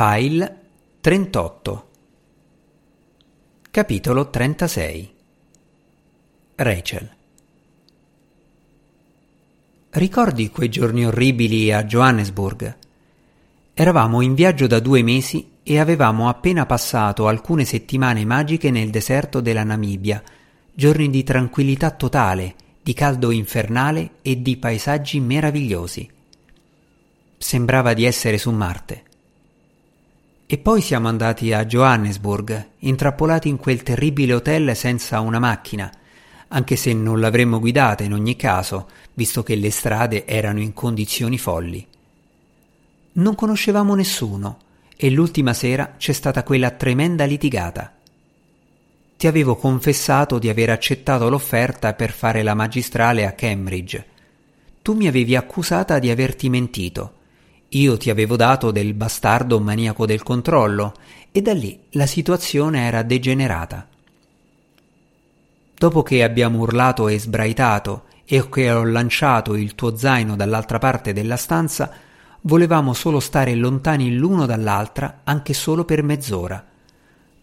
File 38 Capitolo 36 Rachel Ricordi quei giorni orribili a Johannesburg? Eravamo in viaggio da due mesi e avevamo appena passato alcune settimane magiche nel deserto della Namibia, giorni di tranquillità totale, di caldo infernale e di paesaggi meravigliosi. Sembrava di essere su Marte. E poi siamo andati a Johannesburg, intrappolati in quel terribile hotel senza una macchina, anche se non l'avremmo guidata in ogni caso, visto che le strade erano in condizioni folli. Non conoscevamo nessuno e l'ultima sera c'è stata quella tremenda litigata. Ti avevo confessato di aver accettato l'offerta per fare la magistrale a Cambridge. Tu mi avevi accusata di averti mentito io ti avevo dato del bastardo maniaco del controllo e da lì la situazione era degenerata. Dopo che abbiamo urlato e sbraitato e che ho lanciato il tuo zaino dall'altra parte della stanza, volevamo solo stare lontani l'uno dall'altra anche solo per mezz'ora.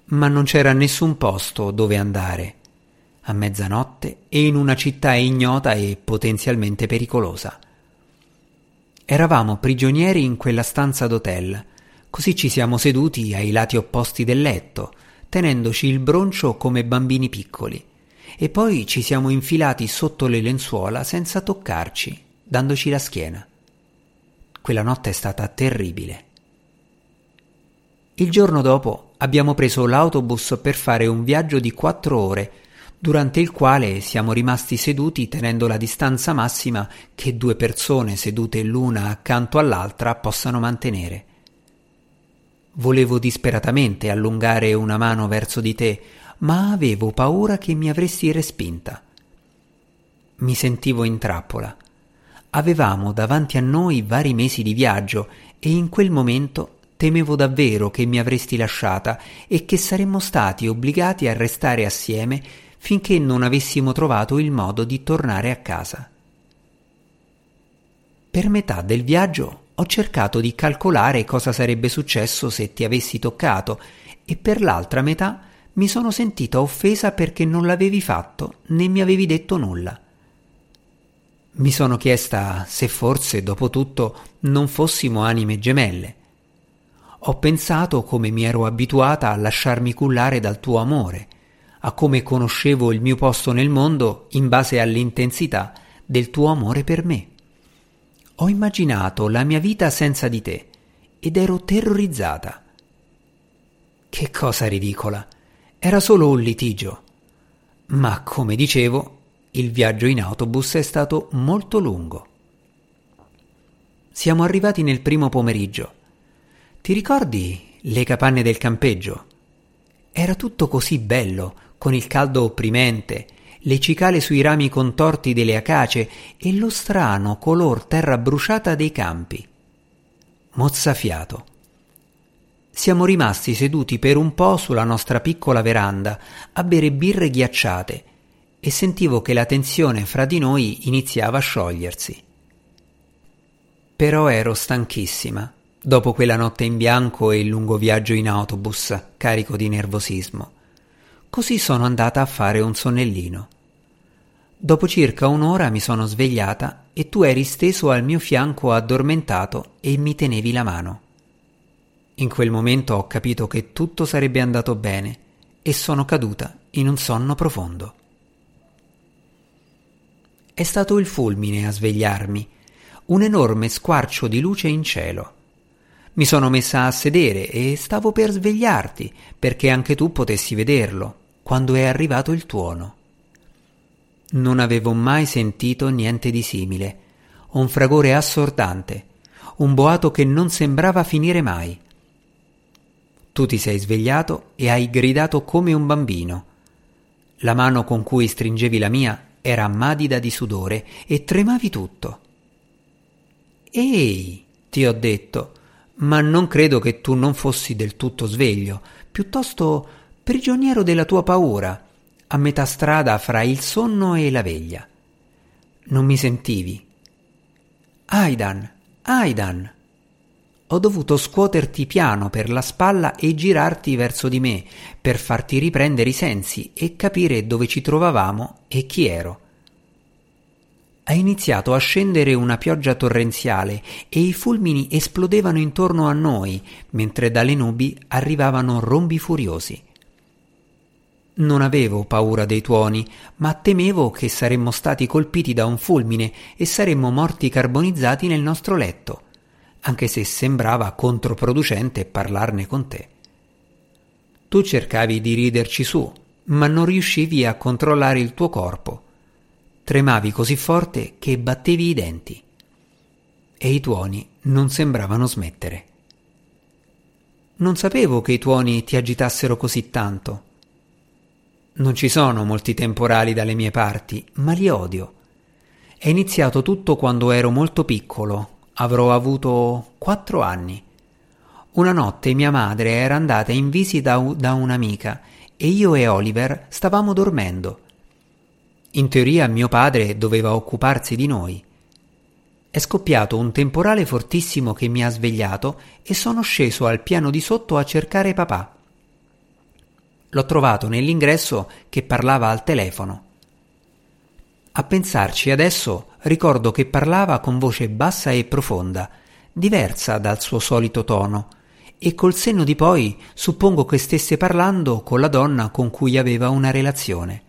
Ma non c'era nessun posto dove andare. A mezzanotte e in una città ignota e potenzialmente pericolosa. Eravamo prigionieri in quella stanza d'hotel, così ci siamo seduti ai lati opposti del letto, tenendoci il broncio come bambini piccoli, e poi ci siamo infilati sotto le lenzuola senza toccarci, dandoci la schiena. Quella notte è stata terribile. Il giorno dopo abbiamo preso l'autobus per fare un viaggio di quattro ore durante il quale siamo rimasti seduti tenendo la distanza massima che due persone sedute l'una accanto all'altra possano mantenere. Volevo disperatamente allungare una mano verso di te, ma avevo paura che mi avresti respinta. Mi sentivo in trappola. Avevamo davanti a noi vari mesi di viaggio e in quel momento temevo davvero che mi avresti lasciata e che saremmo stati obbligati a restare assieme finché non avessimo trovato il modo di tornare a casa. Per metà del viaggio ho cercato di calcolare cosa sarebbe successo se ti avessi toccato e per l'altra metà mi sono sentita offesa perché non l'avevi fatto né mi avevi detto nulla. Mi sono chiesta se forse, dopo tutto, non fossimo anime gemelle. Ho pensato come mi ero abituata a lasciarmi cullare dal tuo amore a come conoscevo il mio posto nel mondo in base all'intensità del tuo amore per me. Ho immaginato la mia vita senza di te ed ero terrorizzata. Che cosa ridicola. Era solo un litigio. Ma, come dicevo, il viaggio in autobus è stato molto lungo. Siamo arrivati nel primo pomeriggio. Ti ricordi le capanne del campeggio? Era tutto così bello, con il caldo opprimente, le cicale sui rami contorti delle acace e lo strano color terra bruciata dei campi. Mozzafiato. Siamo rimasti seduti per un po' sulla nostra piccola veranda a bere birre ghiacciate e sentivo che la tensione fra di noi iniziava a sciogliersi. Però ero stanchissima dopo quella notte in bianco e il lungo viaggio in autobus carico di nervosismo. Così sono andata a fare un sonnellino. Dopo circa un'ora mi sono svegliata e tu eri steso al mio fianco addormentato e mi tenevi la mano. In quel momento ho capito che tutto sarebbe andato bene e sono caduta in un sonno profondo. È stato il fulmine a svegliarmi, un enorme squarcio di luce in cielo. Mi sono messa a sedere e stavo per svegliarti perché anche tu potessi vederlo, quando è arrivato il tuono. Non avevo mai sentito niente di simile, un fragore assordante, un boato che non sembrava finire mai. Tu ti sei svegliato e hai gridato come un bambino. La mano con cui stringevi la mia era madida di sudore e tremavi tutto. Ehi, ti ho detto, ma non credo che tu non fossi del tutto sveglio, piuttosto prigioniero della tua paura, a metà strada fra il sonno e la veglia. Non mi sentivi. Aidan, Aidan. ho dovuto scuoterti piano per la spalla e girarti verso di me per farti riprendere i sensi e capire dove ci trovavamo e chi ero. Ha iniziato a scendere una pioggia torrenziale e i fulmini esplodevano intorno a noi, mentre dalle nubi arrivavano rombi furiosi. Non avevo paura dei tuoni, ma temevo che saremmo stati colpiti da un fulmine e saremmo morti carbonizzati nel nostro letto anche se sembrava controproducente parlarne con te. Tu cercavi di riderci su, ma non riuscivi a controllare il tuo corpo. Tremavi così forte che battevi i denti. E i tuoni non sembravano smettere. Non sapevo che i tuoni ti agitassero così tanto. Non ci sono molti temporali dalle mie parti, ma li odio. È iniziato tutto quando ero molto piccolo Avrò avuto quattro anni. Una notte mia madre era andata in visita da un'amica e io e Oliver stavamo dormendo. In teoria mio padre doveva occuparsi di noi. È scoppiato un temporale fortissimo che mi ha svegliato e sono sceso al piano di sotto a cercare papà. L'ho trovato nell'ingresso che parlava al telefono. A pensarci adesso ricordo che parlava con voce bassa e profonda, diversa dal suo solito tono, e col senno di poi suppongo che stesse parlando con la donna con cui aveva una relazione.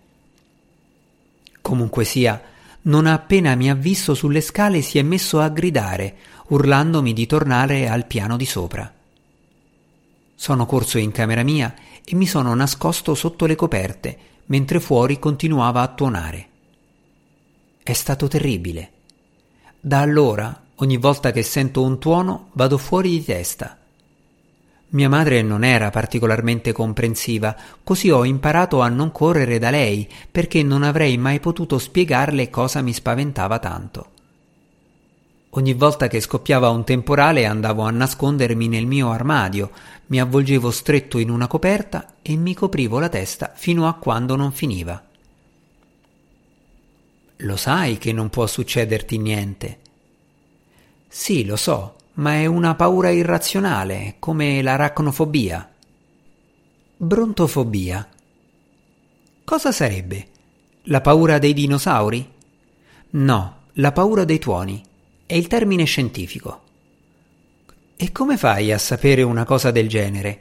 Comunque sia, non appena mi ha visto sulle scale si è messo a gridare, urlandomi di tornare al piano di sopra. Sono corso in camera mia e mi sono nascosto sotto le coperte, mentre fuori continuava a tuonare. È stato terribile. Da allora, ogni volta che sento un tuono, vado fuori di testa. Mia madre non era particolarmente comprensiva, così ho imparato a non correre da lei, perché non avrei mai potuto spiegarle cosa mi spaventava tanto. Ogni volta che scoppiava un temporale andavo a nascondermi nel mio armadio, mi avvolgevo stretto in una coperta e mi coprivo la testa fino a quando non finiva. Lo sai che non può succederti niente. Sì, lo so, ma è una paura irrazionale, come l'aracnofobia. Brontofobia. Cosa sarebbe? La paura dei dinosauri? No, la paura dei tuoni. È il termine scientifico. E come fai a sapere una cosa del genere?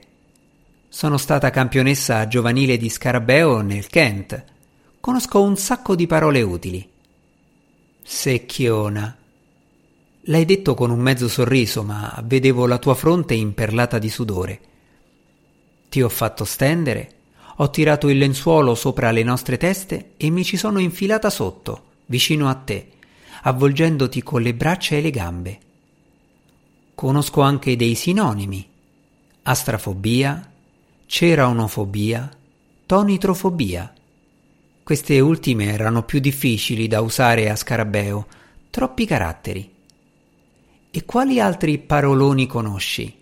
Sono stata campionessa giovanile di scarabeo nel Kent Conosco un sacco di parole utili. Secchiona. L'hai detto con un mezzo sorriso, ma vedevo la tua fronte imperlata di sudore. Ti ho fatto stendere, ho tirato il lenzuolo sopra le nostre teste e mi ci sono infilata sotto, vicino a te, avvolgendoti con le braccia e le gambe. Conosco anche dei sinonimi. Astrafobia, ceraonofobia, tonitrofobia. Queste ultime erano più difficili da usare a scarabeo, troppi caratteri. E quali altri paroloni conosci?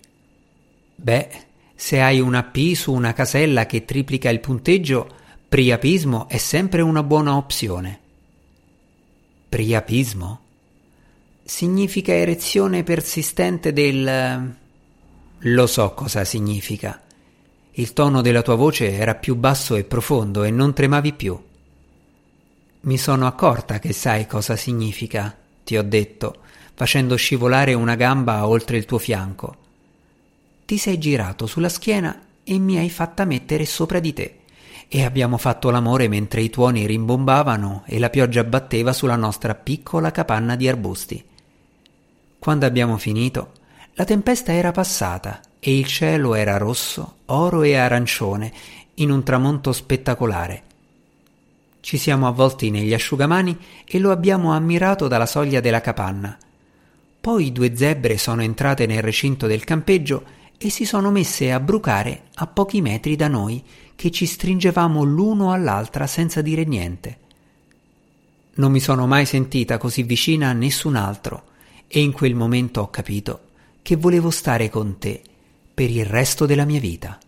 Beh, se hai una P su una casella che triplica il punteggio, priapismo è sempre una buona opzione. Priapismo? Significa erezione persistente del... Lo so cosa significa. Il tono della tua voce era più basso e profondo e non tremavi più. Mi sono accorta che sai cosa significa, ti ho detto, facendo scivolare una gamba oltre il tuo fianco. Ti sei girato sulla schiena e mi hai fatta mettere sopra di te, e abbiamo fatto l'amore mentre i tuoni rimbombavano e la pioggia batteva sulla nostra piccola capanna di arbusti. Quando abbiamo finito, la tempesta era passata e il cielo era rosso, oro e arancione, in un tramonto spettacolare. Ci siamo avvolti negli asciugamani e lo abbiamo ammirato dalla soglia della capanna. Poi due zebre sono entrate nel recinto del campeggio e si sono messe a brucare a pochi metri da noi, che ci stringevamo l'uno all'altra senza dire niente. Non mi sono mai sentita così vicina a nessun altro e in quel momento ho capito che volevo stare con te per il resto della mia vita.